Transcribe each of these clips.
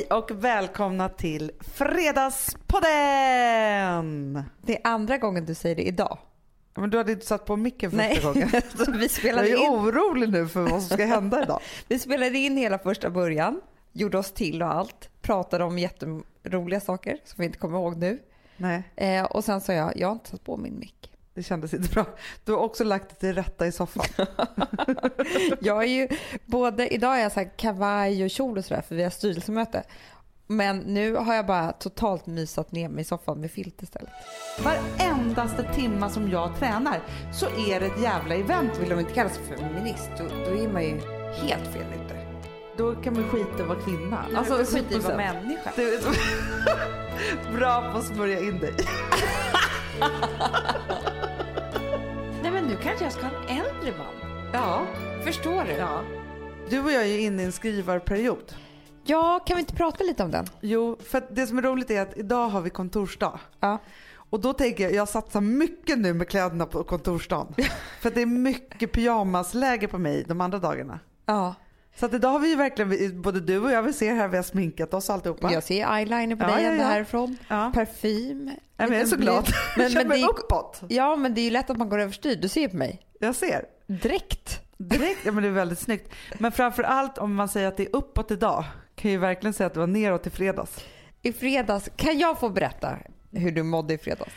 Hej och välkomna till Fredagspodden! Det är andra gången du säger det idag. Men du hade inte satt på micken första Nej, gången. vi Jag spelade, är in, orolig nu för vad som ska hända idag. vi spelade in hela första början, gjorde oss till och allt, pratade om jätteroliga saker som vi inte kommer ihåg nu. Nej, Eh, och sen sa jag, jag har inte satt på min mick. Det kändes inte bra. Du har också lagt det till rätta i soffan. Jag är ju både, idag är jag så här kavaj och kjol och sådär för vi har styrelsemöte. Men nu har jag bara totalt mysat ner mig i soffan med filt istället. Varendaste timma som jag tränar så är det ett jävla event. Vill de inte kalla sig feminist då, då är man ju helt fel ute. Då kan man skita i att vara kvinna. Alltså skit i att vara 100%. människa. Du är så bra på att smörja in dig. Nu kanske jag ska ha en äldre man. Ja. Förstår du? ja. Du och jag är ju inne i en skrivarperiod. Ja, kan vi inte prata lite om den? Jo, för att det som är roligt är att idag har vi kontorsdag. Ja. Och då tänker jag, jag satsar mycket nu med kläderna på kontorsdagen. för att det är mycket pyjamasläge på mig de andra dagarna. Ja. Så att idag har vi ju verkligen, både du och jag, vi ser här, vi har sminkat oss alltihopa. Jag ser eyeliner på Ja, dig ja, ja. härifrån. Ja. Parfym. Nej, men jag är så glad. Men, jag men det är, uppåt. ja, men det är ju lätt att man går överstyr. Du ser på mig. Jag ser. Direkt. Direkt, ja men det är väldigt snyggt. Men framför allt om man säger att det är uppåt idag, kan ju verkligen säga att det var neråt i fredags. I fredags, kan jag få berätta hur du mådde i fredags?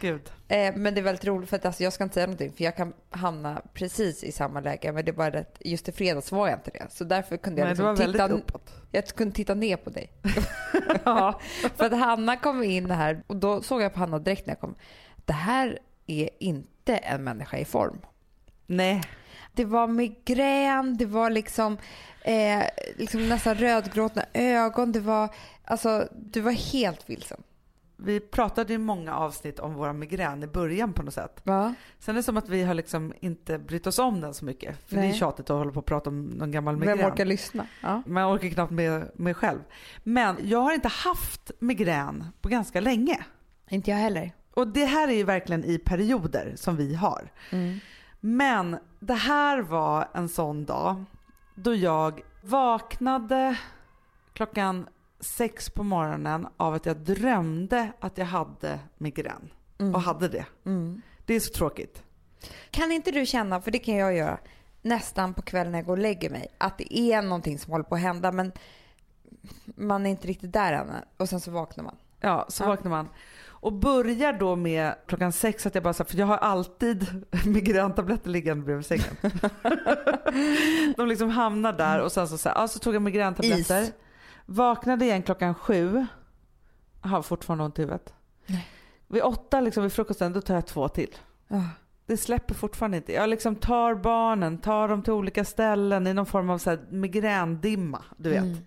Gud. Eh, men det är väldigt roligt för att alltså, jag ska inte säga någonting för jag kan hamna precis i samma läge men det är bara att just i fredags var jag inte det. Så därför kunde jag Nej, liksom titta, uppåt. jag kunde titta ner på dig. ja, för att Hanna kom in här och då såg jag på Hanna direkt när jag kom. Det här är inte en människa i form. Nej. Det var migrän, det var liksom, eh, liksom nästan rödgråtna ögon. Det var, alltså, du var helt vilsen. Vi pratade i många avsnitt om våra migrän i början på något sätt. Va? Sen är det som att vi har liksom inte brytt oss om den så mycket. För det är Nej. tjatigt att hålla på och prata om någon gammal Vem migrän. orkar lyssna? Ja. Man orkar knappt med mig själv. Men jag har inte haft migrän på ganska länge. Inte jag heller. Och det här är ju verkligen i perioder som vi har. Mm. Men det här var en sån dag då jag vaknade klockan sex på morgonen av att jag drömde att jag hade migrän. Och hade det. Mm. Det är så tråkigt. Kan inte du känna, för det kan jag göra, nästan på kvällen när jag går och lägger mig, att det är någonting som håller på att hända men man är inte riktigt där än och sen så vaknar man. Ja, så Ja. vaknar man. Och börjar då med klockan sex att jag bara här, för jag har alltid migräntabletter liggande bredvid sängen. De liksom hamnar där och sen så, så, här, ja, så tog jag migräntabletter. Is. Vaknade igen klockan sju. Har fortfarande ont i huvudet. Nej. Vid åtta liksom vid frukosten då tar jag två till. Ja. Det släpper fortfarande inte. Jag liksom tar barnen, tar dem till olika ställen i någon form av så här migrändimma. Du vet. Mm.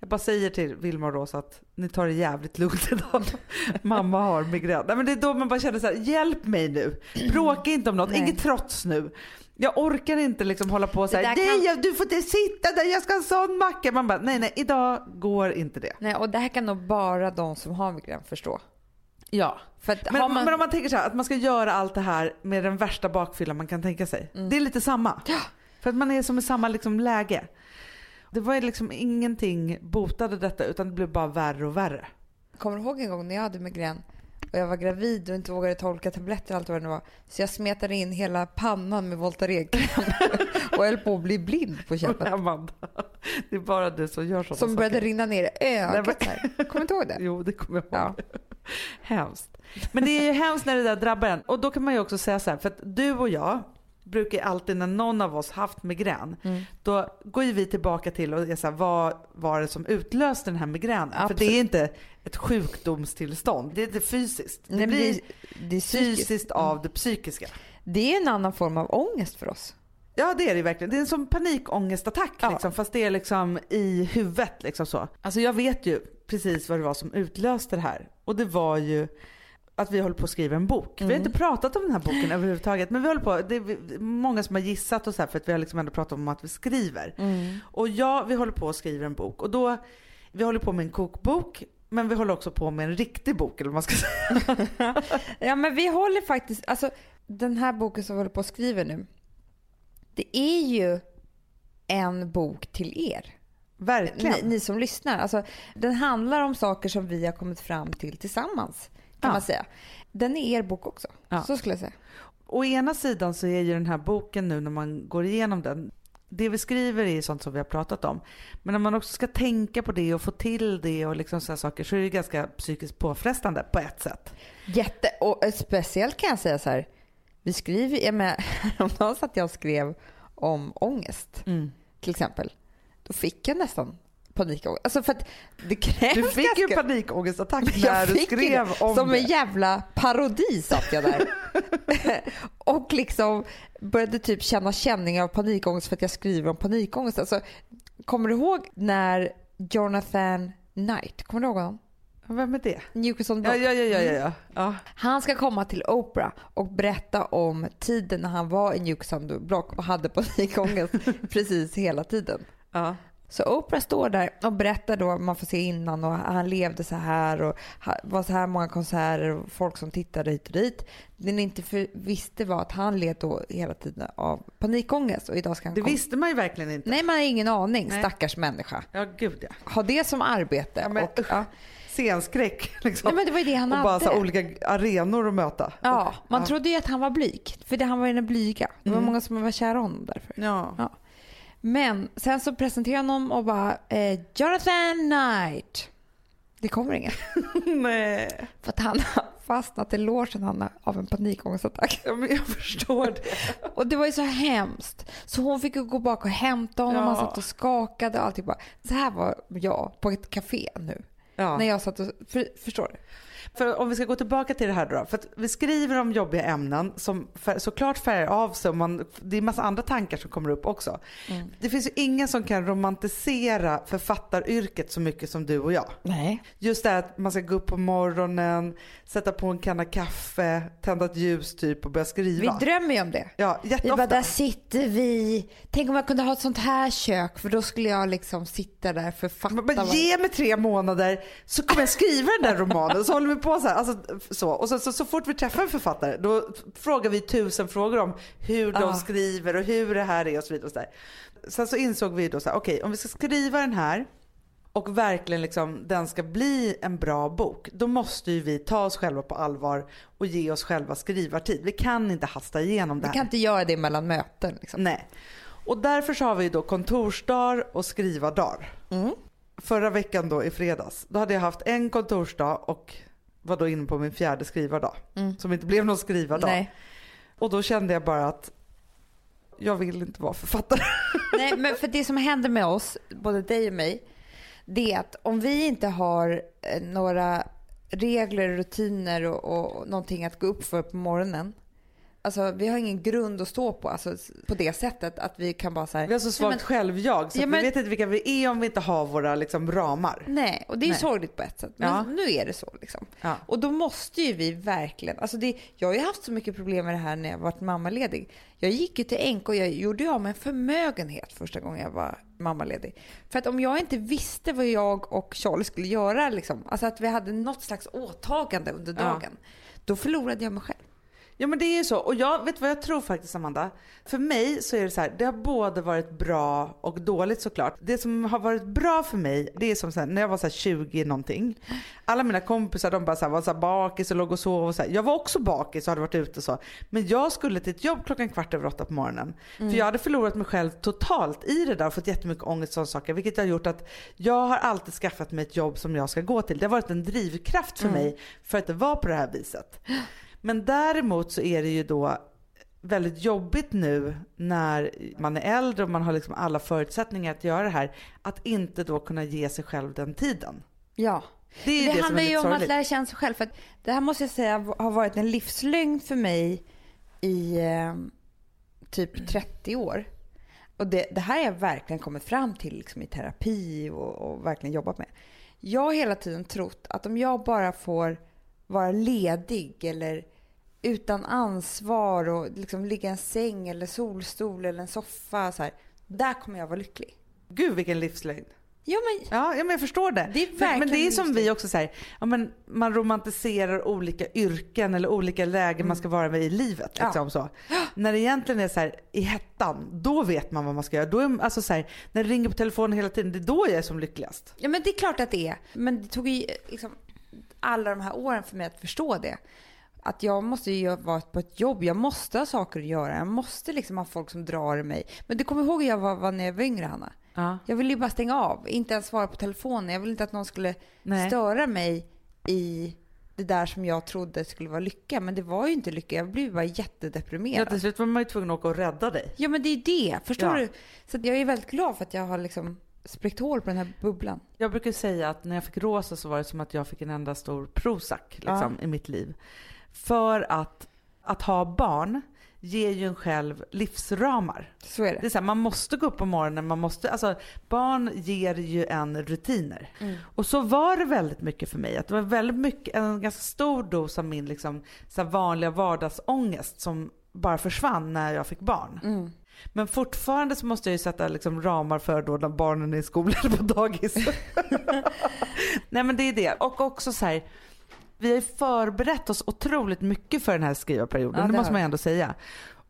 Jag bara säger till Vilma och Rosa att ni tar det jävligt lugnt idag. Mamma har migrän. Nej, men det är då man bara känner så här, hjälp mig nu. Bråka inte om något, Nej. inget trots nu. Jag orkar inte liksom hålla på så här, nej kan- du får inte sitta där, jag ska ha en sån macka. Man bara, nej nej idag går inte det. Nej, och det här kan nog bara de som har migrän förstå. Ja. För att Men, man... men om man tänker så här, att man ska göra allt det här med den värsta bakfyllan man kan tänka sig. Det är lite samma. Mm. Ja. För att man är som i samma liksom läge. Det var liksom ingenting botade detta utan det blev bara värre och värre. Kommer du ihåg en gång när jag hade migrän och jag var gravid och inte vågade ta olika tabletter och allt vad det var. Så jag smetade in hela pannan med Voltaren-kräm och höll på att bli blind på. Amanda, det är bara du som gör sådana Som saker. började rinna ner i Nej, ögat. men- så här. Kommer du inte ihåg det? Jo, det kommer jag ihåg. Ja. Hemskt. Men det är ju hemskt när det där drabbar en. Och då kan man ju också säga så här, för att du och jag brukar alltid när någon av oss haft migrän, Mm. då går ju vi tillbaka till och är så här, vad var det som utlöste den här migränen? För Absolut. det är inte ett sjukdomstillstånd, det är inte fysiskt. Det Nej, blir det, det fysiskt av det psykiska. Det är en annan form av ångest för oss. Ja det är det verkligen. Det är en sån panikångestattack Ja. liksom, fast det är liksom i huvudet liksom så. Alltså jag vet ju precis vad det var som utlöste det här. Och det var ju att vi håller på att skriva en bok. Vi har Mm. inte pratat om den här boken överhuvudtaget. Men vi håller på, det är många som har gissat och så här för att vi har liksom ändå pratat om att vi skriver. Och ja, vi håller på att skriva en bok. Och då, vi håller på med en kokbok. Men vi håller också på med en riktig bok eller vad man ska säga. Ja men vi håller faktiskt, alltså den här boken som vi håller på att skriva nu. Det är ju en bok till er. Verkligen. ni, ni som lyssnar. Alltså, den handlar om saker som vi har kommit fram till tillsammans kan Ja. man säga. Den är er bok också. Ja. Så skulle jag säga. Å ena sidan så är ju den här boken nu när man går igenom den, det vi skriver är sånt som vi har pratat om. Men när man också ska tänka på det och få till det och liksom sådana saker så är det ganska psykiskt påfrestande på ett sätt. Jätte, och eh, speciellt kan jag säga så här. Vi skriver, jag menar, häromdagen satt jag och skrev om ångest till exempel. Då fick jag nästan panikångest. Alltså för att det krävs Du fick ganska- panikångestattack Jag när du skrev det. om Som det. en jävla parodi satt jag där. och liksom började typ känna känningar av panikångest för att jag skriver om panikångest. Alltså, kommer du ihåg när Jonathan Knight, kommer du ihåg honom? Vem är det? Newcastle Block. ja, ja, ja, ja, ja. ja. Han ska komma till Oprah och berätta om tiden när han var i Newcastle Block och hade panikångest precis hela tiden. ja. Så Oprah står där och berättar då, man får se innan och han levde så här och var så här många konserter och folk som tittade hit och dit. Det ni inte för, visste var att han led då hela tiden av panikångest och idag ska han Det komma. visste man ju verkligen inte. Nej, man har ingen aning, Nej. stackars människa. Ja, gud ja. Ha det som arbete. Ja, men, och, ja. Scenskräck liksom. Nej, men det var det han och bara så olika arenor att möta. Ja, man Ja. trodde ju att han var blyg. För det, han var ju den blyga. Det var Mm. många som var kära honom därför. Ja. Ja. Men sen så presenterade han honom och bara eh, Jonathan Knight. Det kommer ingen. Nej. För att han har fastnat i logen av en panikångestattack. Ja, men jag förstår det. Och det var ju så hemskt. Så hon fick ju gå bak och hämta honom. Ja. Han satt och skakade och allting bara. Så här var jag på ett café nu. Ja. När jag satt och, för, förstår du? För om vi ska gå tillbaka till det här då. För vi skriver om jobbiga ämnen som fär, såklart färgar av sig. Och man, det är massa andra tankar som kommer upp också. Mm. Det finns ju ingen som kan romantisera författaryrket så mycket som du och jag. Nej. Just det här att man ska gå upp på morgonen, sätta på en kanna kaffe, tända ett ljus typ och börja Vi skriva. drömmer ju om det. ja, Vi bara, jätteofta. där sitter vi. Tänk om jag kunde ha ett sånt här kök för då skulle jag liksom sitta där författa. Men, men ge mig tre månader så kommer jag skriva den där romanen. Så håller vi på så här. Alltså, så. Och så, så, så fort vi träffar en författare då frågar vi tusen frågor om hur de Ah. skriver och hur det här är och så vidare. Och så där. Sen så insåg vi då så här, okej om vi ska skriva den här och verkligen liksom den ska bli en bra bok. Då måste ju vi ta oss själva på allvar och ge oss själva skrivartid. Vi kan inte hasta igenom det Vi här. kan inte göra det mellan möten. Liksom. Nej. Och därför så har vi då kontorsdagar och skrivardagar. Mm. Förra veckan då i fredags, då hade jag haft en kontorsdag och var då inne på min fjärde skrivardag. Mm. Som inte blev någon skrivardag. Nej. Och då kände jag bara att jag vill inte vara författare. Nej, men för det som händer med oss, både dig och mig, det är att om vi inte har eh, några regler, rutiner och, och någonting att gå upp för på morgonen. Alltså vi har ingen grund att stå på, alltså på det sättet att vi kan bara säga Vi har så svagt men- självjag så Ja, men- vi vet inte vilka vi är om vi inte har våra liksom, ramar. Nej, och det är Nej. sorgligt på ett sätt. Men Ja. nu är det så liksom. Ja. Och då måste ju vi verkligen, alltså det, jag har ju haft så mycket problem med det här när jag varit mammaledig. Jag gick ju till NK och jag gjorde av med en förmögenhet första gången jag var mammaledig. För att om jag inte visste vad jag och Charlie skulle göra, liksom, alltså att vi hade något slags åtagande under dagen, då förlorade jag mig själv. Ja men det är ju så. Och jag vet vad jag tror faktiskt Amanda. För mig så är det så här, det har både varit bra och dåligt såklart. Det som har varit bra för mig, det är som här, när jag var så här 20 någonting. Alla mina kompisar de bara så här, var så här bakis och låg och sov och så här. Jag var också bakis och hade varit ute och så. Men jag skulle till ett jobb klockan kvart över åtta på morgonen. För jag hade förlorat mig själv totalt i det där och fått jättemycket ångest och sådana saker. Vilket har gjort att jag har alltid skaffat mig ett jobb som jag ska gå till. Det har varit en drivkraft för mig för att det var på det här viset. Men däremot så är det ju då väldigt jobbigt nu när man är äldre och man har liksom alla förutsättningar att göra det här. Att inte då kunna ge sig själv den tiden. Ja. Det är Det, det, är handlar ju om att sorgligt. lära känna sig själv. För att det här måste jag säga har varit en livslögn för mig i eh, typ 30 år. Och det, det här har jag verkligen kommit fram till liksom, i terapi och, och verkligen jobbat med. Jag har hela tiden trott att om jag bara får vara ledig eller utan ansvar och liksom ligga i en säng eller solstol eller en soffa så här, där kommer jag vara lycklig. Gud vilken livslängd. Ja, men Ja, ja men jag förstår det. Det För, men det är som vi också säger, ja, men man romantiserar olika yrken eller olika lägen man ska vara med i livet. Ja. Liksom, så. När det egentligen är så här, i hettan, då vet man vad man ska göra. Då är, alltså, så här, när det ringer på telefonen hela tiden, det är då jag är som lyckligast. Ja men det är klart att det är. Men det tog ju liksom alla de här åren för mig att förstå det. Att jag måste ju vara på ett jobb, jag måste ha saker att göra, jag måste liksom ha folk som drar i mig. Men du kommer ihåg hur jag var, var när jag var yngre Hanna? Ja. Jag ville ju bara stänga av, inte ens svara på telefonen. Jag ville inte att någon skulle Nej. störa mig i det där som jag trodde skulle vara lycka. Men det var ju inte lycka, jag blev bara Ja, jättedeprimerad. till slut var man ju tvungen att åka och rädda dig. Ja men det är det, förstår Ja. du? Så jag är väldigt glad för att jag har liksom spräckt hål på den här bubblan. Jag brukar säga att när jag fick rosa så var det som att jag fick en enda stor Prozac liksom, i mitt liv. För att, att ha barn ger ju en själv livsramar. Så är Det det. är så här, man måste gå upp på morgonen, man måste, alltså, barn ger ju en rutiner. Mm. Och så var det väldigt mycket för mig. Att det var väldigt mycket, en ganska stor dos av min liksom, så här vanliga vardagsångest som bara försvann när jag fick barn. Mm. Men fortfarande så måste jag ju sätta liksom ramar för då när barnen är i skolan eller på dagis. Nej men det är det. Och också så här, vi har ju förberett oss otroligt mycket för den här skrivarperioden. Ja, det det måste man ju ändå säga.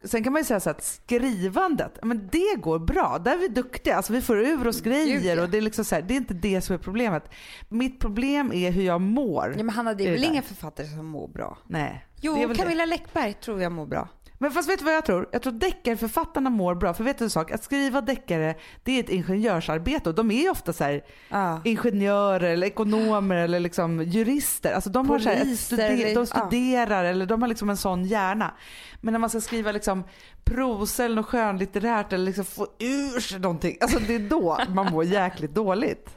Sen kan man ju säga så att skrivandet, men det går bra. Där är vi duktiga. Alltså vi får ur oss grejer och det är liksom så här, det är inte det som är problemet. Mitt problem är hur jag mår. Ja men Hanna, det är väl inga författare som mår bra? Nej. Jo, väl det. Camilla Läckberg tror jag mår bra. Men fast vet du vad jag tror? Jag tror deckarförfattarna mår bra. För vet du en sak? Att skriva deckare, det är ett ingenjörsarbete och de är ju ofta så här Ja. ingenjörer eller ekonomer eller liksom jurister. Alltså de, har så här Poliser studer- de studerar eller de har liksom en sån hjärna. Men när man ska skriva liksom prosa eller något skönlitterärt eller liksom få ur sig någonting. Alltså det är då man mår jäkligt dåligt.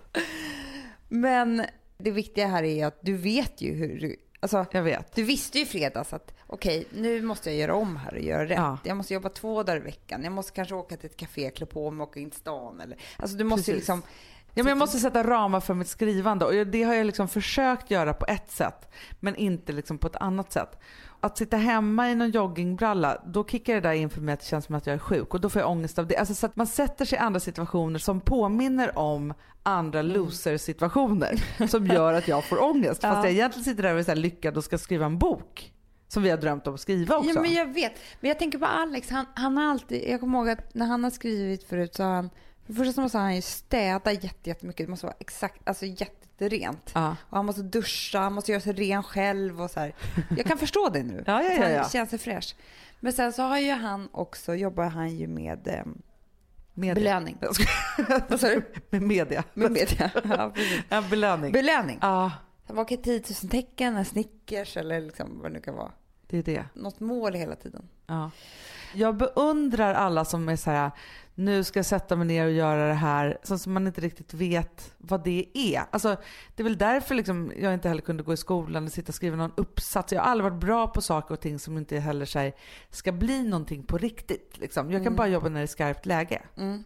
Men det viktiga här är att du vet ju hur du... Alltså, Jag vet. du visste ju i fredags att okej, nu måste jag göra om här och göra rätt. Ja. Jag måste jobba två dagar i veckan. Jag måste kanske åka till ett café, klä på mig och åka in till stan. Eller, alltså du måste ju liksom... Ja, men jag måste sätta ramar för mitt skrivande och det har jag liksom försökt göra på ett sätt men inte liksom på ett annat sätt. Att sitta hemma i någon joggingbralla, då kickar det där in för mig att det känns som att jag är sjuk och då får jag ångest av det. Alltså så att man sätter sig i andra situationer som påminner om andra loser-situationer som gör att jag får ångest. Fast Ja. jag egentligen sitter där och är så här lyckad och ska skriva en bok. Som vi har drömt om att skriva också. Ja, men jag vet. Men jag tänker på Alex. Han, han har alltid... Jag kommer ihåg att när han har skrivit förut så har han... Det första så måste han ju städa jätte- jättemycket. Det måste vara exakt, alltså jätterent. Ja. Och han måste duscha, han måste göra sig ren själv och så här. Jag kan förstå det nu. Ja, ja, Att ja, han ja. känner sig fräsch. Men sen så har ju han också, jobbar han ju med eh, Media. belöning. Vad sa du? Med media. Med media. Ja, precis. Ja, belöning. Belöning. Ja, Han var 10 000 tecken, en Snickers eller liksom vad det nu kan vara. Det är det. Något mål hela tiden. Ja. Jag beundrar alla som är så här, nu ska jag sätta mig ner och göra det här, så som man inte riktigt vet vad det är. Alltså, det är väl därför liksom jag inte heller kunde gå i skolan och sitta och skriva någon uppsats. Jag har aldrig varit bra på saker och ting som inte heller här, ska bli någonting på riktigt. Liksom. Jag kan Mm. bara jobba när det är skarpt läge. Mm.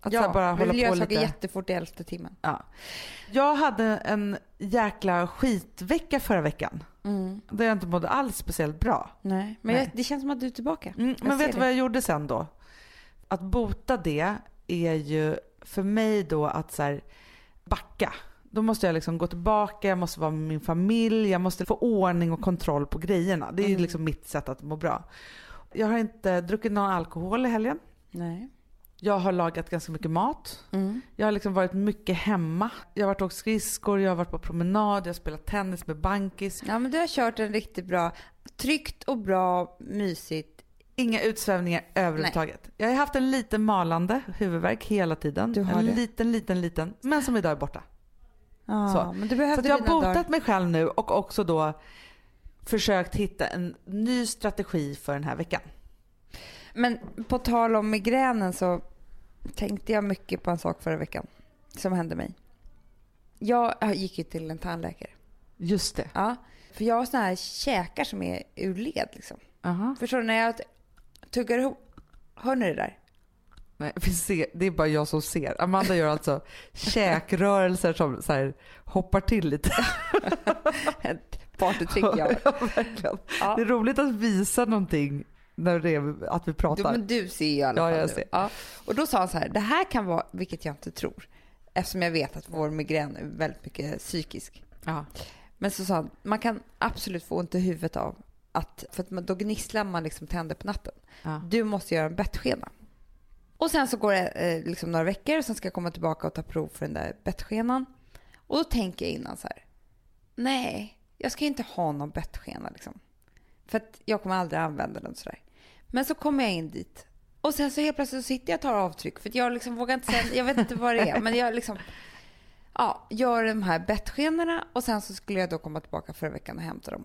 Att här, bara hålla vill på lite. jättefort i elfte timmen. Ja. Jag hade en jäkla skitvecka förra veckan. Mm. Där jag inte mådde alls speciellt bra. Nej, men Nej. Jag, det känns som att du är tillbaka. Mm, men vet du vad jag gjorde sen då? Att bota det är ju för mig då att så backa. Då måste jag liksom gå tillbaka, jag måste vara med min familj, jag måste få ordning och kontroll på grejerna. Det är ju Mm. liksom mitt sätt att må bra. Jag har inte druckit någon alkohol i helgen. Nej. Jag har lagat ganska mycket mat. Mm. Jag har liksom varit mycket hemma. Jag har varit åkt skridskor, jag har varit på promenad, jag har spelat tennis med bankis. Ja, men du har kört en riktigt bra, tryggt och bra, mysigt. Inga utsvävningar överhuvudtaget. Jag har haft en liten malande huvudvärk hela tiden. Du har en det. liten, liten, liten. Men som idag är borta. Ja, Så. men du Så behövde jag har botat dagar. mig själv nu och också då försökt hitta en ny strategi för den här veckan. Men på tal om migränen så tänkte jag mycket på en sak förra veckan som hände mig. Jag gick ju till en tandläkare. Just det. Ja, för jag har såna här käkar som är ur led liksom. Aha. Förstår du? När jag tuggar ihop. Hör ni det där? Nej, vi ser, det är bara jag som ser. Amanda gör alltså käkrörelser som så här, hoppar till lite. Ett partytrick jag. Ja, verkligen. Ja. Det är roligt att visa någonting när det är att vi Du, pratar. men du ser ju i alla Ja, fall jag nu. ser. Ja. Och då sa han så här, det här kan vara, vilket jag inte tror, Eftersom jag vet att vår migrän är väldigt mycket psykisk. Ja. Men så sa han, man kan absolut få ont i huvudet av att, för att man, då gnisslar man liksom tänder på natten. Ja. Du måste göra en bettskena. Och sen så går det eh, liksom några veckor och sen ska jag komma tillbaka och ta prov för den där bettskenan. Och då tänker jag innan så här, nej, jag ska inte ha någon bettskena liksom. För att jag kommer aldrig använda den sådär. Men så kommer jag in dit och sen så helt plötsligt så sitter jag och tar avtryck för jag liksom vågar inte säga, jag vet inte vad det är, men jag liksom ja, gör de här bettskenorna och sen så skulle jag då komma tillbaka förra veckan och hämta dem.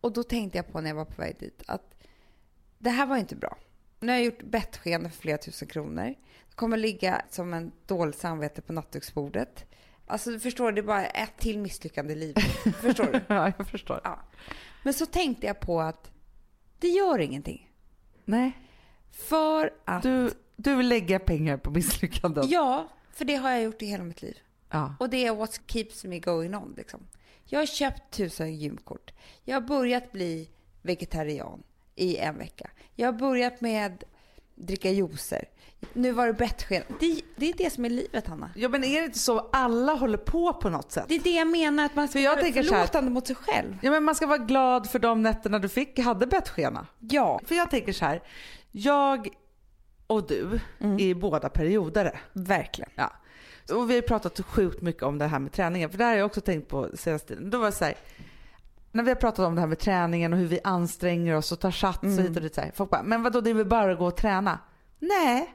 Och då tänkte jag på när jag var på väg dit att det här var inte bra. Nu har jag gjort bettskenor för flera tusen kronor. Det kommer ligga som en dåligt samvete på nattduksbordet. Alltså du förstår, det är bara ett till misslyckande i livet. Förstår du? ja, jag förstår. Ja. Men så tänkte jag på att det gör ingenting. Nej. För att... Du, du vill lägga pengar på misslyckanden? Ja, för det har jag gjort i hela mitt liv. Ja. Och det är what keeps me going on. Liksom. Jag har köpt tusen gymkort. Jag har börjat bli vegetarian i en vecka. Jag har börjat med dricka juicer. Nu var det bettsken. Det, det är det som är livet, Hanna. Ja men är det inte så alla håller på på något sätt? Det är det jag menar, att man ska vara förlåtande mot sig själv. Ja men man ska vara glad för de nätterna du fick, hade bettskena. Ja, För jag tänker så här, jag och du är båda periodare. verkligen. Ja. Och vi har pratat sjukt mycket om det här med träningen, för det här har jag också tänkt på senaste tiden. Då var det så här, när vi har pratat om det här med träningen och hur vi anstränger oss och tar sats och hit och dit så här. Folk bara, men vadå det är väl bara att gå och träna? Nej.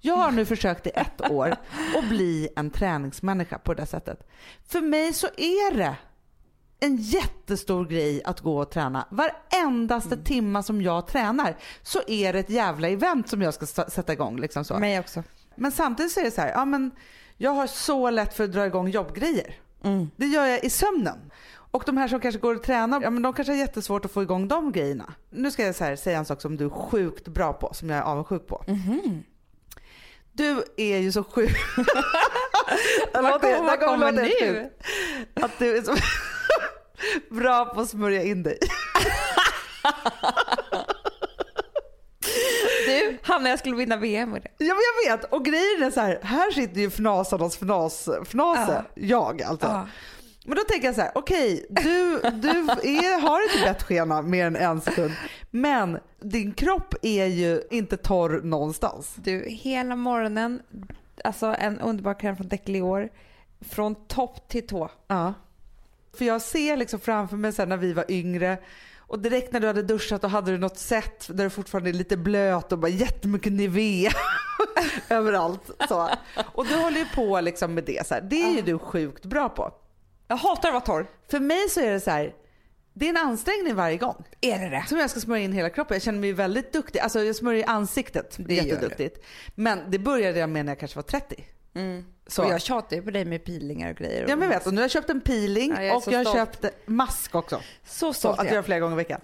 Jag har nu försökt i ett år att bli en träningsmänniska på det sättet. För mig så är det en jättestor grej att gå och träna. Varendaste timma som jag tränar så är det ett jävla event som jag ska sätta igång. Liksom så. Mig också. Men samtidigt så är det så här, ja men jag har så lätt för att dra igång jobbgrejer. Mm. Det gör jag i sömnen. Och de här som kanske går och tränar, ja men de kanske har jättesvårt att få igång de grejerna. Nu ska jag så här, säga en sak som du är sjukt bra på, som jag är avundsjuk på. Mhm. Du är ju så sjuk. Vad Låt det- kom- det vad kommer nu? Att du är så bra på att smörja in dig. Du, Hanna, jag skulle vinna VM med det. Ja men jag vet och grejen är så här, här sitter ju fnasarnas fnas, fnase, jag alltså. Ja. Men då tänker jag så här, okej du, du är, har inte bettskena mer än en sekund men din kropp är ju inte torr någonstans. Du, hela morgonen, alltså en underbar kräm från Declior. Från topp till tå. Ja. För jag ser liksom framför mig här när vi var yngre och direkt när du hade duschat och hade du något sätt där du fortfarande är lite blöt och bara jättemycket Nivea överallt. Så. Och du håller ju på liksom med det så här. Det är ju du sjukt bra på. Jag hatar att vara torr. För mig så är det så här, det är en ansträngning varje gång. Är det det? Som jag ska smörja in hela kroppen. Jag känner mig väldigt duktig. Alltså jag smörjer ansiktet Det gör jätteduktigt. Men det började jag med när jag kanske var 30. Så. Och jag tjatar ju på dig med peelingar och grejer. Ja men jag vet, och nu har jag köpt en peeling Ja, jag är och så jag har köpt mask också. Så Så stolt att är jag. göra flera gånger i veckan.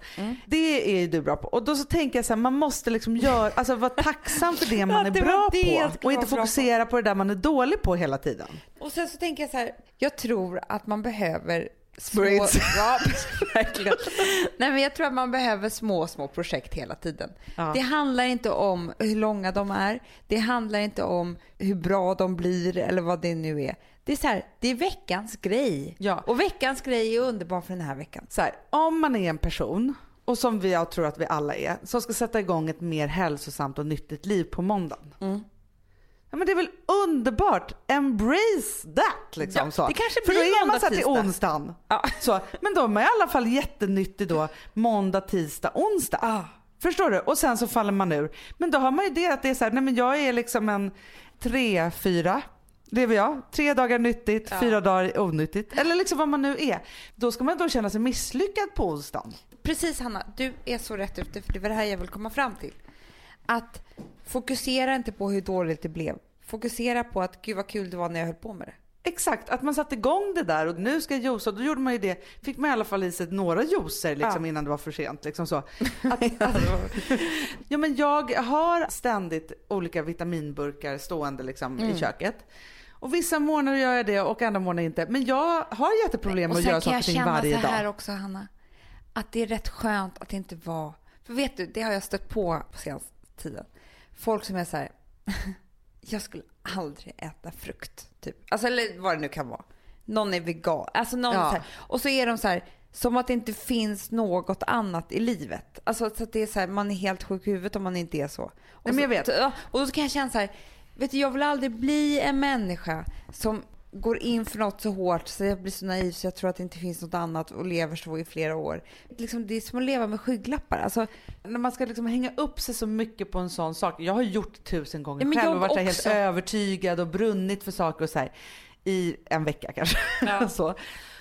Det är ju du bra på. Och då så tänker jag så här, man måste liksom göra, alltså vara tacksam för det man Att är det var bra på. Och inte fokusera på det där man är dålig på hela tiden. Och sen så tänker jag så här, jag tror att man behöver små... Ja, verkligen. Nej men jag tror att man behöver små, små projekt hela tiden. Ja. Det handlar inte om hur långa de är. Det handlar inte om hur bra de blir eller vad det nu är. Det är så här, det är veckans grej. Ja. Och veckans grej är underbar för den här veckan. Så här, om man är en person, och som vi, jag tror att vi alla är, som ska sätta igång ett mer hälsosamt och nyttigt liv på måndagen. Mm. Ja, men det är väl underbart? Embrace that! Liksom, Ja, så. det kanske För då blir är man så till onsdagen. Ja. Så, men då är man i alla fall jättenyttig då måndag, tisdag, onsdag. Ah. Förstår du? Och sen så faller man ur. Men då har man ju det att det är så här, nej men jag är liksom en tre, fyra lever jag. Tre dagar nyttigt, fyra dagar onyttigt. Eller liksom vad man nu är. Då ska man då känna sig misslyckad på onsdagen. Precis Hanna, du är så rätt ute för det var det här jag vill komma fram till. Att fokusera inte på hur dåligt det blev. Fokusera på att gud vad kul det var när jag höll på med det. Exakt, att man satte igång det där och nu ska jag juica. Då gjorde man ju det, fick man i alla fall i sig några juicer liksom, Ja. innan det var för sent. Liksom så. Att, att, ja, men jag har ständigt olika vitaminburkar stående liksom, Mm. i köket. Och vissa månader gör jag det och andra månader inte. Men jag har jätteproblem med Och att göra kan saker jag och ting känna varje så här dag. också Hanna. Att det är rätt skönt att inte vara... För vet du, det har jag stött på på senaste tiden. Folk som är så här... jag skulle aldrig äta frukt. Typ. Alltså, eller vad det nu kan vara. Någon är vegan. Alltså någon Ja. så här, och så är de så här, som att det inte finns något annat i livet. Alltså så att det är så här, man är helt sjuk i huvudet om man inte är så. Och, men jag vet. Så, och då kan jag känna så här, vet du jag vill aldrig bli en människa som går in för något så hårt så jag blir så naiv så jag tror att det inte finns något annat och lever så i flera år. Liksom, det är som att leva med skygglappar. Alltså, När man ska liksom hänga upp sig så mycket på en sån sak. Jag har gjort tusen gånger Ja, men själv och varit helt övertygad och brunnit för saker och så här i en vecka kanske. så.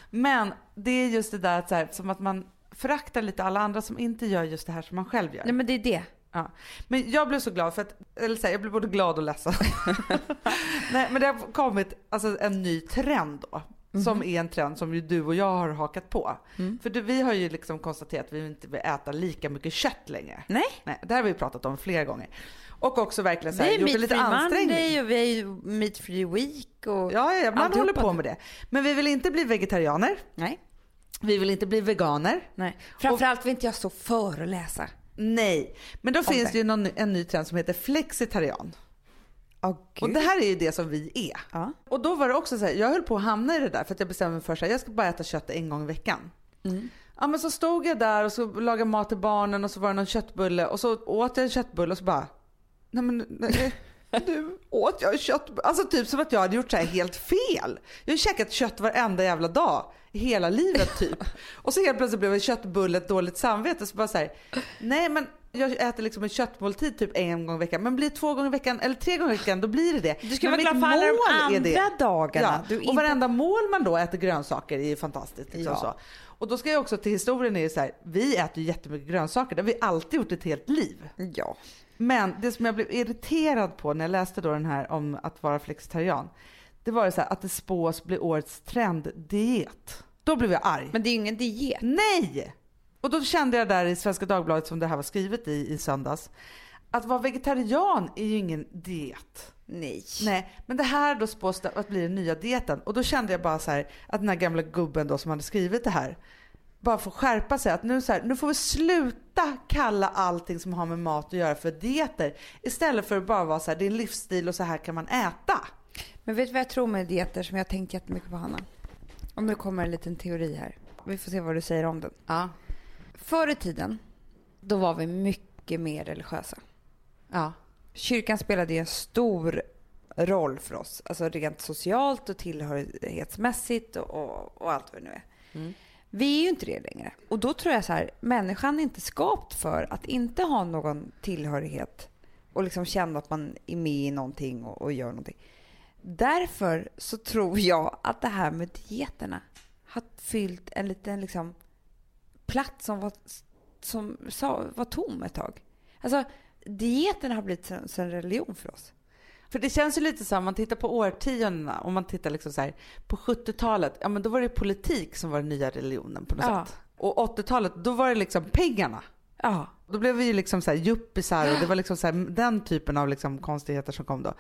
Men det är just det där att så här, som att man föraktar lite alla andra som inte gör just det här som man själv gör. nej men det är det. Ja. Men jag blev så glad för att, eller så här, jag blev både glad och ledsen. Nej men det har kommit alltså, en ny trend då. Som är en trend som ju du och jag har hakat på. Mm. För du, vi har ju liksom konstaterat att vi inte vill äta lika mycket kött längre. Nej. Nej, det har vi pratat om flera gånger. Och också verkligen så här, gjort lite ansträngning. Monday och vi är ju Meat Free Week och... Ja, ja, man alltihopa. håller på med det. Men vi vill inte bli vegetarianer. Nej. Vi vill inte bli veganer. Nej. Framförallt vill inte jag stå föreläsa. Nej. Men då finns det. ju någon, en ny trend som heter flexitarian. Åh Och det här är ju det som vi är. Ja. Och då var det också så här, jag höll på att hamna i det där för att jag bestämde mig för att jag ska bara äta kött en gång i veckan. Mm. Ja men så stod jag där och så lagade mat till barnen och så var det någon köttbulle och så åt jag en köttbulle och så bara, nej men nej, nu åt jag köttbulle. Alltså typ som att jag hade gjort så här helt fel. Jag har käkat kött varenda jävla dag hela livet typ. Och så helt plötsligt blev en köttbulle ett dåligt samvete. Så bara så här, nej men jag äter liksom en köttmåltid typ en gång i veckan. Men blir det två gånger i veckan eller tre gånger i veckan då blir det det. Du ska Men vara mitt glad för alla de mål andra dagarna. Ja. Du Och inte- varenda mål man då äter grönsaker är ju fantastiskt. Liksom Ja. så. Och då ska jag också till historien är ju så här, vi äter ju jättemycket grönsaker. Det har vi alltid gjort ett helt liv. Ja. Men det som jag blev irriterad på när jag läste då den här om att vara flexitarian. Det var ju så här att det spås bli årets trenddiet. Då blev jag arg. Men det är ju ingen diet. Nej! Och då kände jag där i Svenska Dagbladet som det här var skrivet i i söndags. Att vara vegetarian är ju ingen diet. Nej. Nej, men det här då spås det att bli den nya dieten. Och då kände jag bara så här att den här gamla gubben då som hade skrivit det här bara får skärpa sig. Att nu, så här, nu får vi sluta kalla allting som har med mat att göra för dieter. Istället för att bara vara så här, det är en livsstil och så här kan man äta. Men vet du vad jag tror med dieter som jag har tänkt jättemycket på Hanna? Om nu kommer en liten teori här. Vi får se vad du säger om den. Ja. Förr i tiden, då var vi mycket mer religiösa. Ja. Kyrkan spelade ju en stor roll för oss. Alltså rent socialt och tillhörighetsmässigt och, och, och allt vad det nu är. Mm. Vi är ju inte det längre. Och då tror jag så här, människan är inte skapt för att inte ha någon tillhörighet och liksom känna att man är med i någonting och, och gör någonting. Därför så tror jag att det här med dieterna har fyllt en liten liksom plats som var, som sa, var tom ett tag. Alltså dieterna har blivit en, en religion för oss. För det känns ju lite så här, om man tittar på årtiondena, om man tittar liksom så här, på 70-talet, ja men då var det politik som var den nya religionen på något Ja. sätt. Och 80-talet, då var det liksom pengarna. Ja. Då blev vi ju liksom så här yuppisar och det var liksom så här, den typen av liksom konstigheter som kom då.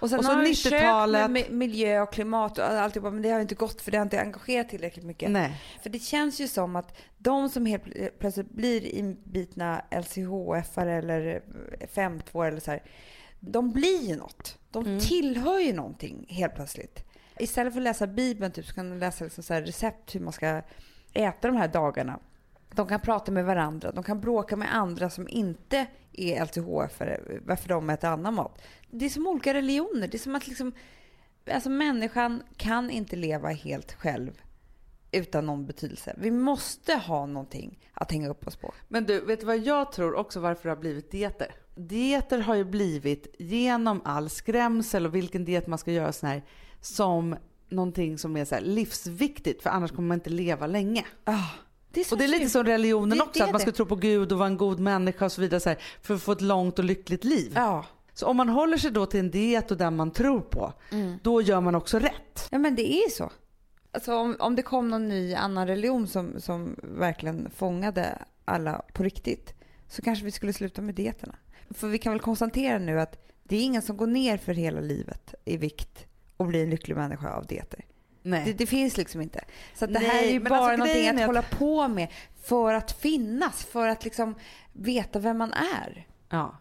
Och sen Och så har vi försökt 90-talet. med mi- miljö och klimat och alltihopa, men det har inte gått för det har inte engagerat tillräckligt mycket. Nej. För det känns ju som att de som helt pl- plötsligt blir inbitna LCHF-are eller 5-2 eller så här, de blir ju något. De Mm. tillhör ju någonting helt plötsligt. Istället för att läsa Bibeln typ, så kan de läsa liksom så recept hur man ska äta de här dagarna. De kan prata med varandra, de kan bråka med andra som inte är LCHF-are, varför de äter annan mat. Det är som olika religioner. Det är som att liksom, alltså människan kan inte leva helt själv utan någon betydelse. Vi måste ha någonting att hänga upp oss på. Men du, vet du vad jag tror också varför det har blivit dieter? Dieter har ju blivit genom all skrämsel och vilken diet man ska göra sån här, som någonting som är så livsviktigt för annars kommer man inte leva länge. Ah, det Och det är lite som religionen Det- också, det att man ska tro på Gud och vara en god människa och så vidare så här, för att få ett långt och lyckligt liv. Ja. Så om man håller sig då till en diet och den man tror på, Mm. då gör man också rätt. ja, men det är så. Alltså om, om det kom någon ny annan religion som, som verkligen fångade alla på riktigt så kanske vi skulle sluta med dieterna. För vi kan väl konstatera nu att det är ingen som går ner för hela livet i vikt och blir en lycklig människa av dieter. Nej. Det, det finns liksom inte. Så det Nej, här är ju men bara alltså någonting att att- hålla på med för att finnas, för att liksom veta vem man är. Ja.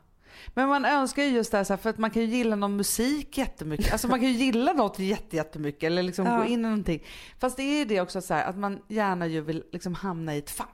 Men man önskar ju just det här, för att man kan ju gilla någon musik jättemycket. Alltså man kan ju gilla något jätte, jättemycket eller liksom Ja. gå in i någonting. Fast det är ju det också så här, att man gärna ju vill liksom hamna i ett fack.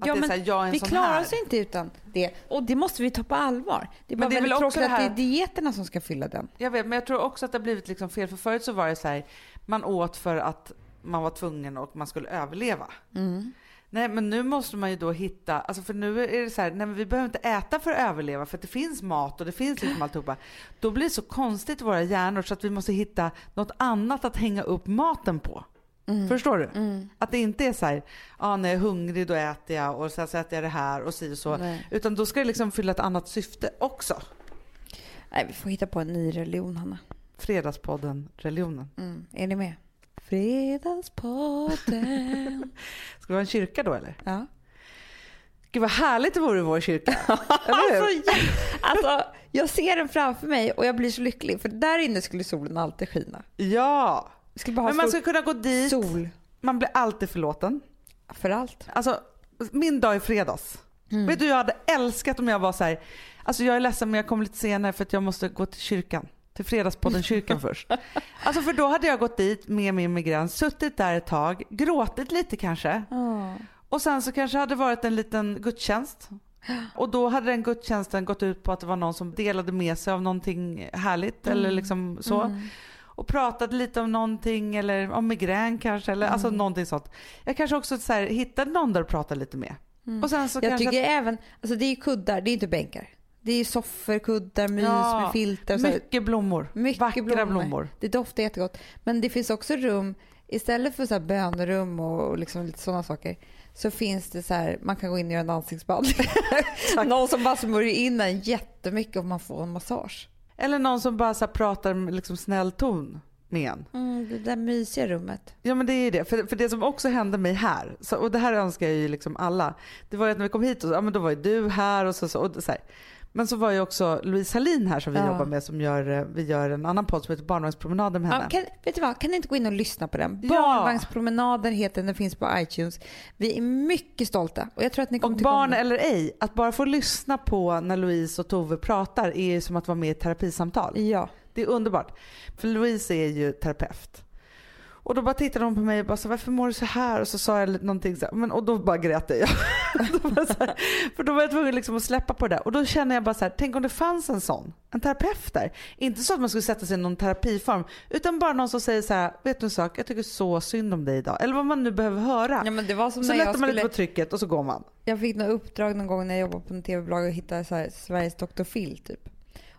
Att Ja, men här, jag är en Vi sån klarar här. oss inte utan det. Och det måste vi ta på allvar. Det är bara Men det är väldigt väl också tråkigt att det är dieterna som ska fylla den. Jag vet, men jag tror också att det har blivit liksom fel. För förut så var det så här, man åt för att man var tvungen och man skulle överleva. Mm. Nej, men nu måste man ju då hitta, alltså för nu är det så här, nej men vi behöver inte äta för att överleva för att det finns mat och det finns liksom alltihopa. Då blir det så konstigt i våra hjärnor så att vi måste hitta något annat att hänga upp maten på. Förstår du? Mm. Att det inte är så här, ah, när jag är hungrig då äter jag och sen så äter jag det här och si och så. Nej. Utan då ska det liksom fylla ett annat syfte också. Nej, vi får hitta på en ny religion, Hanna. Fredagspodden, religionen. Mm. Är ni med? Fredagspodden. Ska det vara en kyrka då eller? ja. Gud vad härligt det vore i vår kyrka. Alltså, ja, alltså, jag ser den framför mig och jag blir så lycklig för där inne skulle solen alltid skina. Ja. Vi skulle bara ha Men man ska kunna gå dit. sol Man blir alltid förlåten. för allt. Alltså, min dag i fredags. Vet du, jag hade älskat om jag var så här. Alltså jag är ledsen men jag kommer lite senare för att jag måste gå till kyrkan. Till fredagspodden kyrkan först. Alltså för då hade jag gått dit med min migrän, suttit där ett tag, gråtit lite kanske. Och sen så kanske hade varit en liten gudstjänst. Och då hade den gudstjänsten gått ut på att det var någon som delade med sig av någonting härligt eller liksom så. Och pratade lite om någonting eller om migrän kanske eller alltså någonting sånt. Jag kanske också så här, hittade någon där att prata lite med. Och sen så Jag tycker även, alltså det är kuddar, det är inte bänkar. Det är soffor, kuddar, mys Ja, med filter. och Så mycket blommor. Mycket Vackra blommor. blommor. Det doftar jättegott. Men det finns också rum, istället för så här bönerum och, och liksom lite sådana saker, så finns det så här, man kan gå in och göra en ansiktsbad. Någon som bara smörjer in en jättemycket och man får en massage. Eller någon som bara så pratar med liksom snäll ton med en. Mm, det där mysiga rummet. Ja men det är ju det. För, för det som också hände mig här, så, och det här önskar jag ju liksom alla. Det var ju att när vi kom hit, och, så, ja, men då var ju du här och så. så, och så här. Men så var ju också Louise Hallin här som vi Ja. jobbar med som gör, eh, vi gör en annan podd som heter Barnvagnspromenaden med henne. Ja, kan, vet du vad, kan ni inte gå in och lyssna på den? Ja. Barnvagnspromenaden heter den, finns på iTunes. Vi är mycket stolta och jag tror att ni kommer Och barn den. eller ej, att bara få lyssna på när Louise och Tove pratar är ju som att vara med i ett terapisamtal. Ja. Det är underbart. För Louise är ju terapeut. Och då bara tittade hon på mig och bara så varför mår du så här? Och så sa jag någonting så här, men, och då bara grät jag. då här, för då var jag tvungen liksom att släppa på det där. Och då känner jag bara så här, tänk om det fanns en sån, en terapeut där. Inte så att man skulle sätta sig i någon terapiform, utan bara någon som säger så här, vet du en sak, jag tycker så synd om dig idag. Eller vad man nu behöver höra. ja men det var som så lättar man skulle... lite på trycket och så går man. Jag fick något uppdrag någon gång när jag jobbade på en tv-bolag och hittade så här, Sveriges Dr. Phil typ.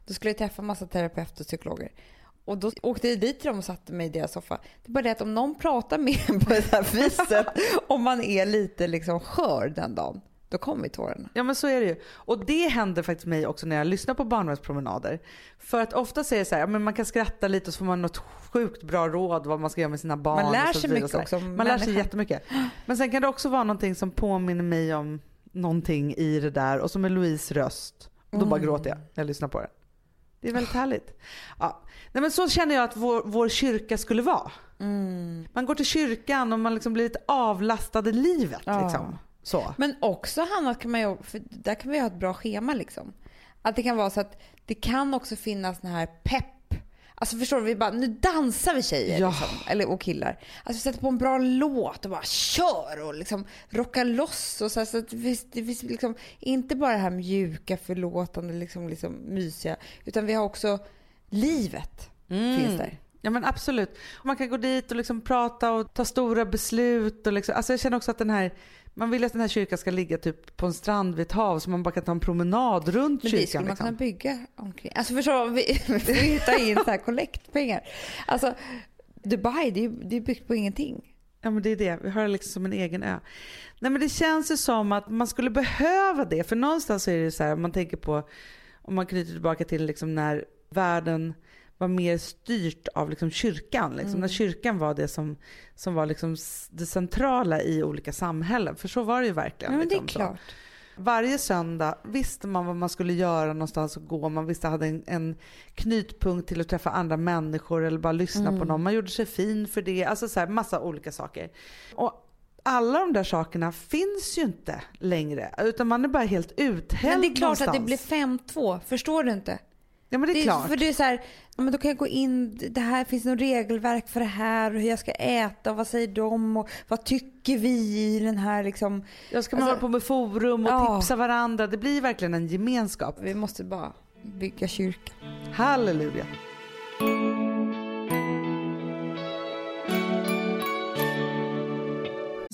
Då skulle jag träffa massa terapeuter och psykologer. Och då åkte jag dit till dem och satte mig i deras soffa. Det är bara det att om någon pratar med en på det här viset, om man är lite liksom skör den dagen, då kommer tårarna. Ja men så är det ju. Och det händer faktiskt mig också när jag lyssnar på barnvagnspromenader. För att ofta säger så här, ja, men man kan skratta lite och så får man något sjukt bra råd vad man ska göra med sina barn. Man lär sig mycket också Man lär sig jättemycket. Men sen kan det också vara någonting som påminner mig om någonting i det där och som är Louise röst. Och då bara Mm. gråter jag när jag lyssnar på det. Det är väldigt härligt. Ja. Nej, men så känner jag att vår, vår kyrka skulle vara. Mm. Man går till kyrkan och man liksom blir lite avlastad i livet. Ja. Liksom. Så. Men också Hanna, kan man ju, för där kan vi ha ett bra schema liksom. Att det kan vara så att det kan också finnas den här pepp. Alltså förstår du, vi bara, nu dansar vi tjejer Ja. liksom, eller, och killar. Alltså vi sätter på en bra låt och bara kör och liksom rockar loss. Och så, här, så att finns, det finns liksom inte bara det här mjuka, förlåtande, liksom, liksom mysiga. Utan vi har också livet finns där. Ja men absolut. Man kan gå dit och liksom prata och ta stora beslut. Och liksom, alltså jag känner också att den här, man vill att den här kyrkan ska ligga typ på en strand vid ett hav så man bara kan ta en promenad runt Men det kyrkan. skulle man liksom. kunna bygga omkring. Alltså förstår du, vi, vi ta in så här kollektpengar. Alltså Dubai, det är, det är byggt på ingenting. Ja men det är det, vi har det liksom som en egen ö. Nej men det känns ju som att man skulle behöva det. För någonstans så är det så här, om man tänker på, om man knyter tillbaka till liksom när världen var mer styrt av liksom kyrkan. Liksom, När kyrkan var det som, som var liksom det centrala i olika samhällen. För så var det ju verkligen. Ja, men det är liksom, så. klart. Varje söndag visste man vad man skulle göra någonstans och gå. Man visste hade en, en knytpunkt till att träffa andra människor eller bara lyssna Mm. på någon. Man gjorde sig fin för det. Alltså så här, massa olika saker. Och alla de där sakerna finns ju inte längre. Utan man är bara helt uthälld Men det är klart någonstans. att det blir 5-2, förstår du inte? Ja men det är, Det, klart. för det är så här, ja, men då kan jag gå in, det här finns något regelverk för det här och hur jag ska äta och vad säger de och vad tycker vi i den här liksom. Jag ska man Alltså- hålla på med forum och Ja. tipsa varandra. Det blir verkligen en gemenskap. Vi måste bara bygga kyrka. Halleluja.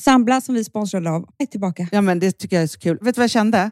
Sambla som vi sponsrade av är tillbaka. Ja, men det tycker jag är så kul. Vet du vad jag kände?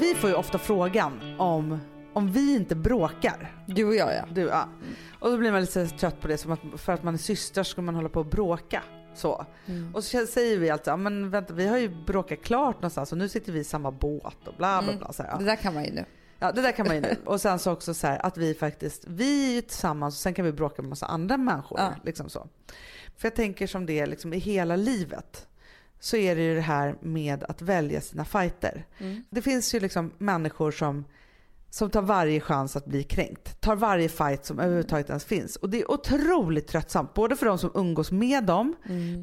Vi får ju ofta frågan om, om vi inte bråkar. Du och jag ja. Du, ja. Och då blir man lite trött på det, som att för att man är syster ska man hålla på och bråka. Så. Och så säger vi alltid, men vänta vi har ju bråkat klart någonstans och nu sitter vi i samma båt och bla bla bla. Så här, ja. Det där kan man ju nu. Ja det där kan man ju nu. Och sen så också så här att vi faktiskt, vi är ju tillsammans och sen kan vi bråka med massa andra människor. Ja. Liksom så. För jag tänker som det är liksom i hela livet så är det ju det här med att välja sina fighter. Det finns ju liksom människor som, som tar varje chans att bli kränkt. Tar varje fight som överhuvudtaget ens finns. Och det är otroligt tröttsamt. Både för de som umgås med dem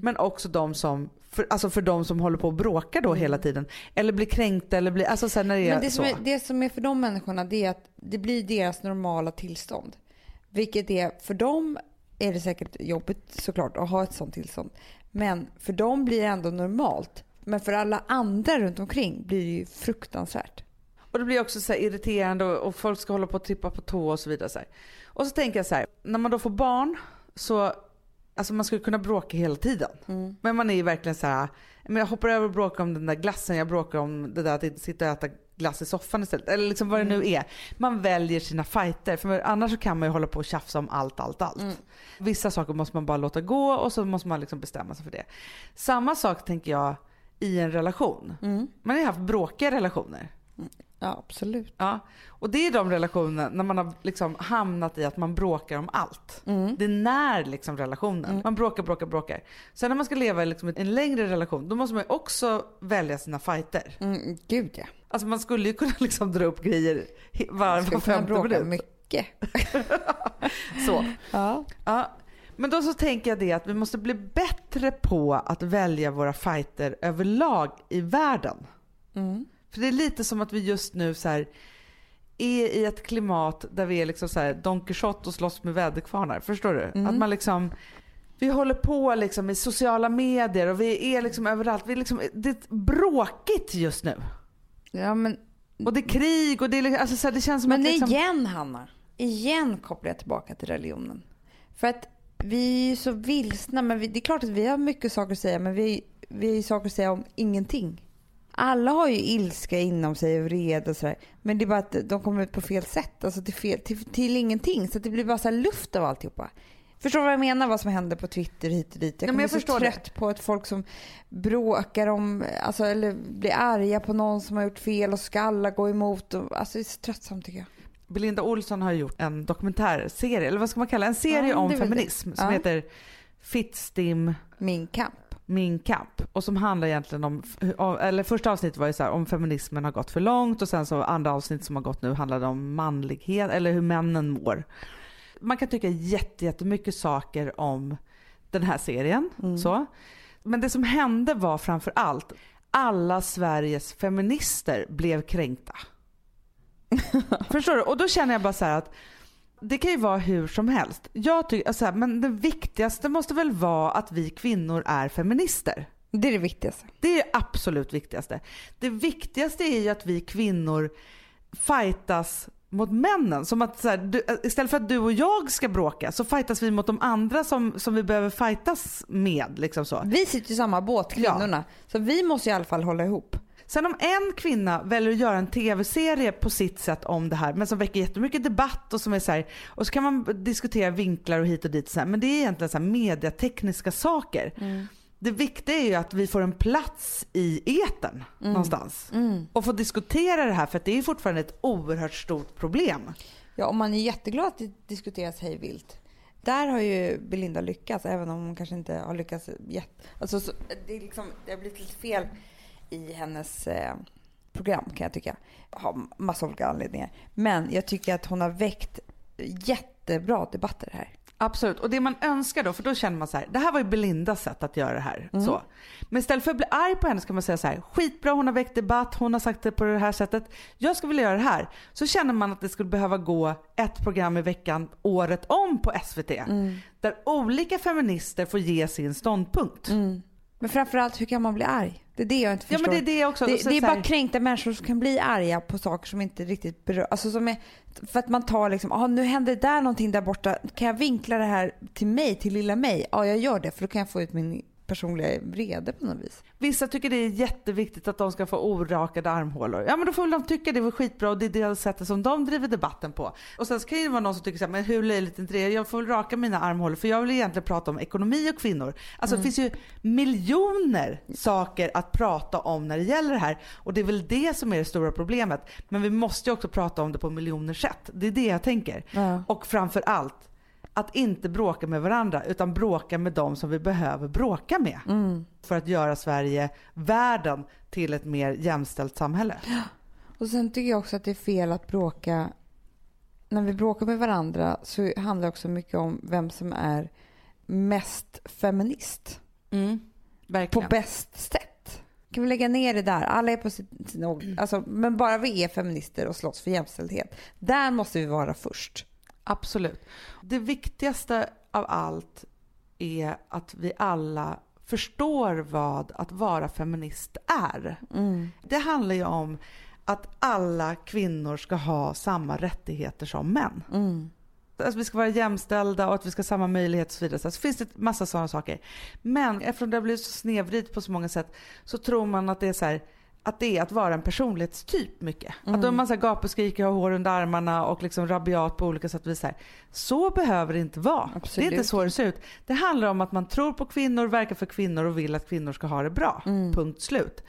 men också de som för, alltså för de som håller på och bråkar då hela tiden. Eller blir kränkta eller blir, alltså sen när det är Men det så. som, är, det som är för de människorna det är att det blir deras normala tillstånd. Vilket är, för dem är det säkert jobbigt såklart att ha ett sånt tillstånd. Men för dem blir det ändå normalt. Men för alla andra runt omkring blir det ju fruktansvärt. Och det blir också så irriterande och, och folk ska hålla på och trippa på tå och så vidare. Så här. Och så tänker jag så här, när man då får barn så, alltså man skulle kunna bråka hela tiden. Men man är ju verkligen så här, men jag hoppar över och bråkar om den där glassen, jag bråkar om det där att inte sitta och äta glass i soffan istället. Eller liksom vad det nu är. Man väljer sina fighter, för annars kan man ju hålla på och tjafsa om allt, allt, allt. Vissa saker måste man bara låta gå och så måste man liksom bestämma sig för det. Samma sak tänker jag i en relation. Man har ju haft bråkiga relationer. Ja, absolut. Ja, och det är de relationer när man har liksom hamnat i att man bråkar om allt. Det när liksom relationen. Man bråkar, bråkar, bråkar. Sen när man ska leva i liksom en längre relation, då måste man också välja sina fighter. Mm, gud ja. Alltså man skulle ju kunna liksom dra upp grejer var, Ska var kunna femte bråka minut. mycket. Så. Ja. Ja. Men då så tänker jag det att vi måste bli bättre på att välja våra fighter överlag i världen. Mm. För det är lite som att vi just nu så här, är i ett klimat där vi är liksom så här Don Quijote och slåss med väderkvarnar. Förstår du? Mm. Att man liksom vi håller på liksom i sociala medier och vi är liksom överallt. Vi är liksom, det är bråkigt just nu. Ja, men, Och det är krig och det är liksom, alltså så här, det känns som men att liksom, igen Hanna, igen kopplar jag tillbaka till religionen. För att vi är så vilsna, men vi, det är klart att vi har mycket saker att säga men vi, vi har ju saker att säga om ingenting. Alla har ju ilska inom sig och vrede och sådär. Men det är bara att de kommer ut på fel sätt. Alltså till, fel, till, till ingenting. Så det blir bara så luft av alltihopa. Förstår du vad jag menar? Vad som händer på Twitter hit och dit. Jag Ja, men jag så förstår det. trött på att folk som bråkar om, alltså, eller blir arga på någon som har gjort fel och ska alla gå emot. Och, alltså det är så tröttsamt tycker jag. Belinda Olsson har gjort en dokumentärserie, eller vad ska man kalla? En serie Ja, om väl det. feminism som Ja. heter Fittstim Min kamp. Min kamp och som handlar egentligen om, eller första avsnittet var ju så här, om feminismen har gått för långt och sen så andra avsnitt som har gått nu handlade om manlighet eller hur männen mår. Man kan tycka jätte, jättemycket saker om den här serien. Så. Men det som hände var framför allt alla Sveriges feminister blev kränkta. Förstår du? Och då känner jag bara så här att det kan ju vara hur som helst. Jag tycker, alltså, men det viktigaste måste väl vara att vi kvinnor är feminister. Det är det viktigaste. Det är det absolut viktigaste. Det viktigaste är ju att vi kvinnor fightas mot männen. Som att, så här, du, istället för att du och jag ska bråka så fightas vi mot de andra som, som vi behöver fightas med. Liksom så. Vi sitter i samma båt, kvinnorna. Så vi måste i alla fall hålla ihop. Sen om en kvinna väljer att göra en tv-serie på sitt sätt om det här men som väcker jättemycket debatt och som är så här, och så kan man diskutera vinklar och hit och dit så här, men det är egentligen så här mediatekniska saker. Det viktiga är ju att vi får en plats i eten någonstans och får diskutera det här för att det är fortfarande ett oerhört stort problem. Ja, och man är jätteglad att det diskuteras hej vilt. Där har ju Belinda lyckats, även om hon kanske inte har lyckats jätte... Alltså, så, det, är liksom, det har blivit lite fel i hennes eh, program kan jag tycka. Av massa olika anledningar. Men jag tycker att hon har väckt jättebra debatter här. Absolut, och det man önskar då, för då känner man så här, det här var ju Belindas sätt att göra det här. Så. Men istället för att bli arg på henne ska man säga så här, skitbra hon har väckt debatt, hon har sagt det på det här sättet, jag ska vilja göra det här. Så känner man att det skulle behöva gå ett program i veckan året om på SVT. Där olika feminister får ge sin ståndpunkt. Men framförallt, hur kan man bli arg? Det är det jag inte Ja förstår. men det är det också. Det, så det är bara kränkta människor som kan bli arga på saker som inte riktigt berör. Alltså som är, för att man tar liksom, ah, nu händer det där någonting där borta. Kan jag vinkla det här till mig, till lilla mig? Ja, jag gör det för då kan jag få ut min personliga vrede på något vis. Vissa tycker det är jätteviktigt att de ska få orakade armhålor. Ja men då får väl de tycka det var skitbra och det är det sättet som de driver debatten på. Och sen kan det vara någon som tycker så här, men hur löjligt är inte det? Jag får väl raka mina armhålor för jag vill egentligen prata om ekonomi och kvinnor. Alltså det finns ju miljoner saker att prata om när det gäller det här och det är väl det som är det stora problemet. Men vi måste ju också prata om det på miljoner sätt. Det är det jag tänker. Ja. Och framför allt att inte bråka med varandra utan bråka med dem som vi behöver bråka med. För att göra Sverige, världen, till ett mer jämställt samhälle. Och sen tycker jag också att det är fel att bråka. När vi bråkar med varandra så handlar det också mycket om vem som är mest feminist. Mm. På bäst sätt. Kan vi lägga ner det där? Alla är på sin alltså, Men bara vi är feminister och slåss för jämställdhet. Där måste vi vara först. Absolut. Det viktigaste av allt är att vi alla förstår vad att vara feminist är. Det handlar ju om att alla kvinnor ska ha samma rättigheter som män. Att vi ska vara jämställda och att vi ska ha samma möjligheter och så vidare. Så finns det massa sådana saker. Men eftersom det har blivit så snedvridet på så många sätt så tror man att det är så här att det är att vara en personlighetstyp mycket. Att om man så här gapar, skriker, har hår under armarna och liksom rabiat på olika sätt och vis. Här. så behöver det inte vara. Det är Absolut. inte så det ser ut. Det handlar om att man tror på kvinnor, verkar för kvinnor och vill att kvinnor ska ha det bra. Punkt slut.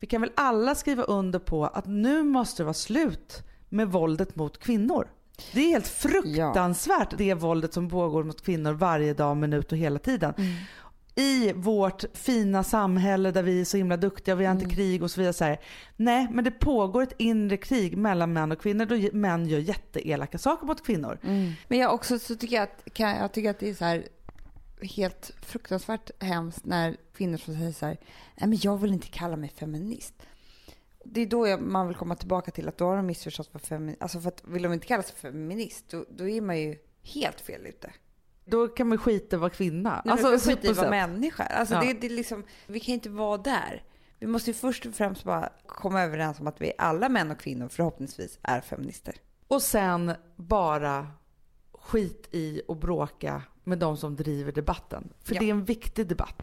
Vi kan väl alla skriva under på att nu måste det vara slut med våldet mot kvinnor. Det är helt fruktansvärt det våldet som pågår mot kvinnor varje dag, minut och hela tiden. I vårt fina samhälle där vi är så himla duktiga, vi har inte krig och så vidare. Så här. Nej, men det pågår ett inre krig mellan män och kvinnor då män gör jätteelaka saker mot kvinnor. Men jag också så tycker jag att, kan, jag tycker att det är så här helt fruktansvärt hemskt när kvinnor som säger så här, nej men jag vill inte kalla mig feminist. Det är då jag, man vill komma tillbaka till att då har de missförstått vad feminist, alltså för att vill de inte kalla sig feminist, då, då är man ju helt fel ute. Då kan man skita vara kvinna. Nej, alltså, men så skit i att vara människa. Alltså Ja. det, det liksom, vi kan inte vara där. Vi måste ju först och främst bara komma överens om att vi alla män och kvinnor förhoppningsvis är feminister. Och sen bara skit i och bråka med de som driver debatten. För Ja. det är en viktig debatt.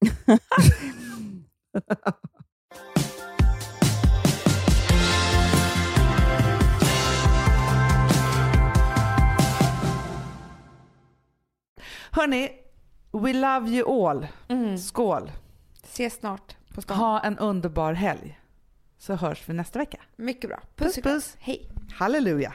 Hörni, we love you all. Skål. Ses snart på stan. Ha en underbar helg. Så hörs vi nästa vecka. Mycket bra. Puss, Puss puss. Hej. Halleluja.